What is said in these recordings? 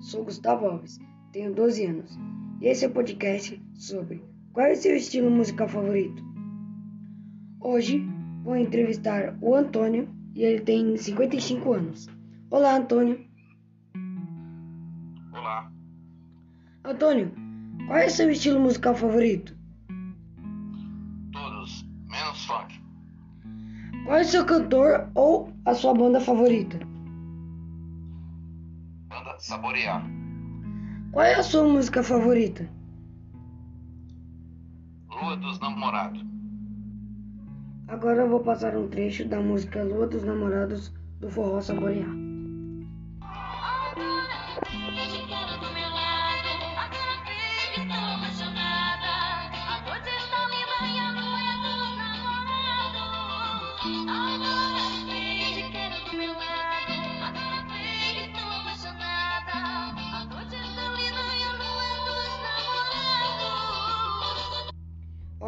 sou Gustavo Alves, tenho 12 anos e esse é o podcast sobre qual é o seu estilo musical favorito. Hoje vou entrevistar o Antônio e ele tem 55 anos. Olá, Antônio. Olá. Antônio, qual é o seu estilo musical favorito? Todos, menos funk. Qual é o seu cantor ou a sua banda favorita? Saborear. Qual é a sua música favorita? Lua dos Namorados. Agora eu vou passar um trecho da música Lua dos Namorados do Forró Saborear.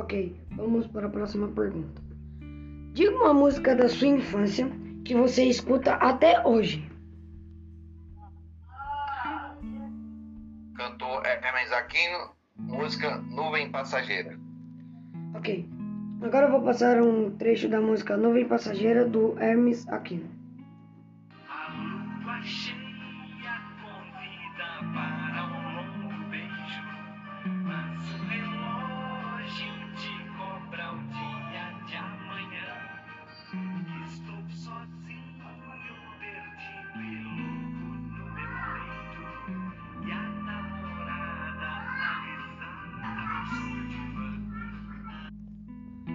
Ok, vamos para a próxima pergunta. Diga uma música da sua infância que você escuta até hoje. Cantor Hermes Aquino, música Nuvem Passageira. Ok, agora eu vou passar um trecho da música Nuvem Passageira do Hermes Aquino. A lua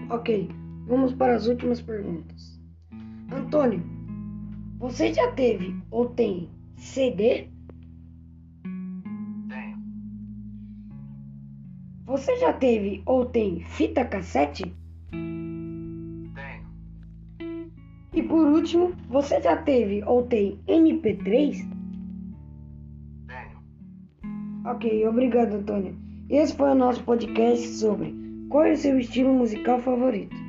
Ok, vamos para as últimas perguntas. Antônio, você já teve ou tem CD? Tenho. Você já teve ou tem fita cassete? Tenho. E por último, você já teve ou tem MP3? Tenho. Ok, obrigado, Antônio. Esse foi o nosso podcast sobre qual é o seu estilo musical favorito.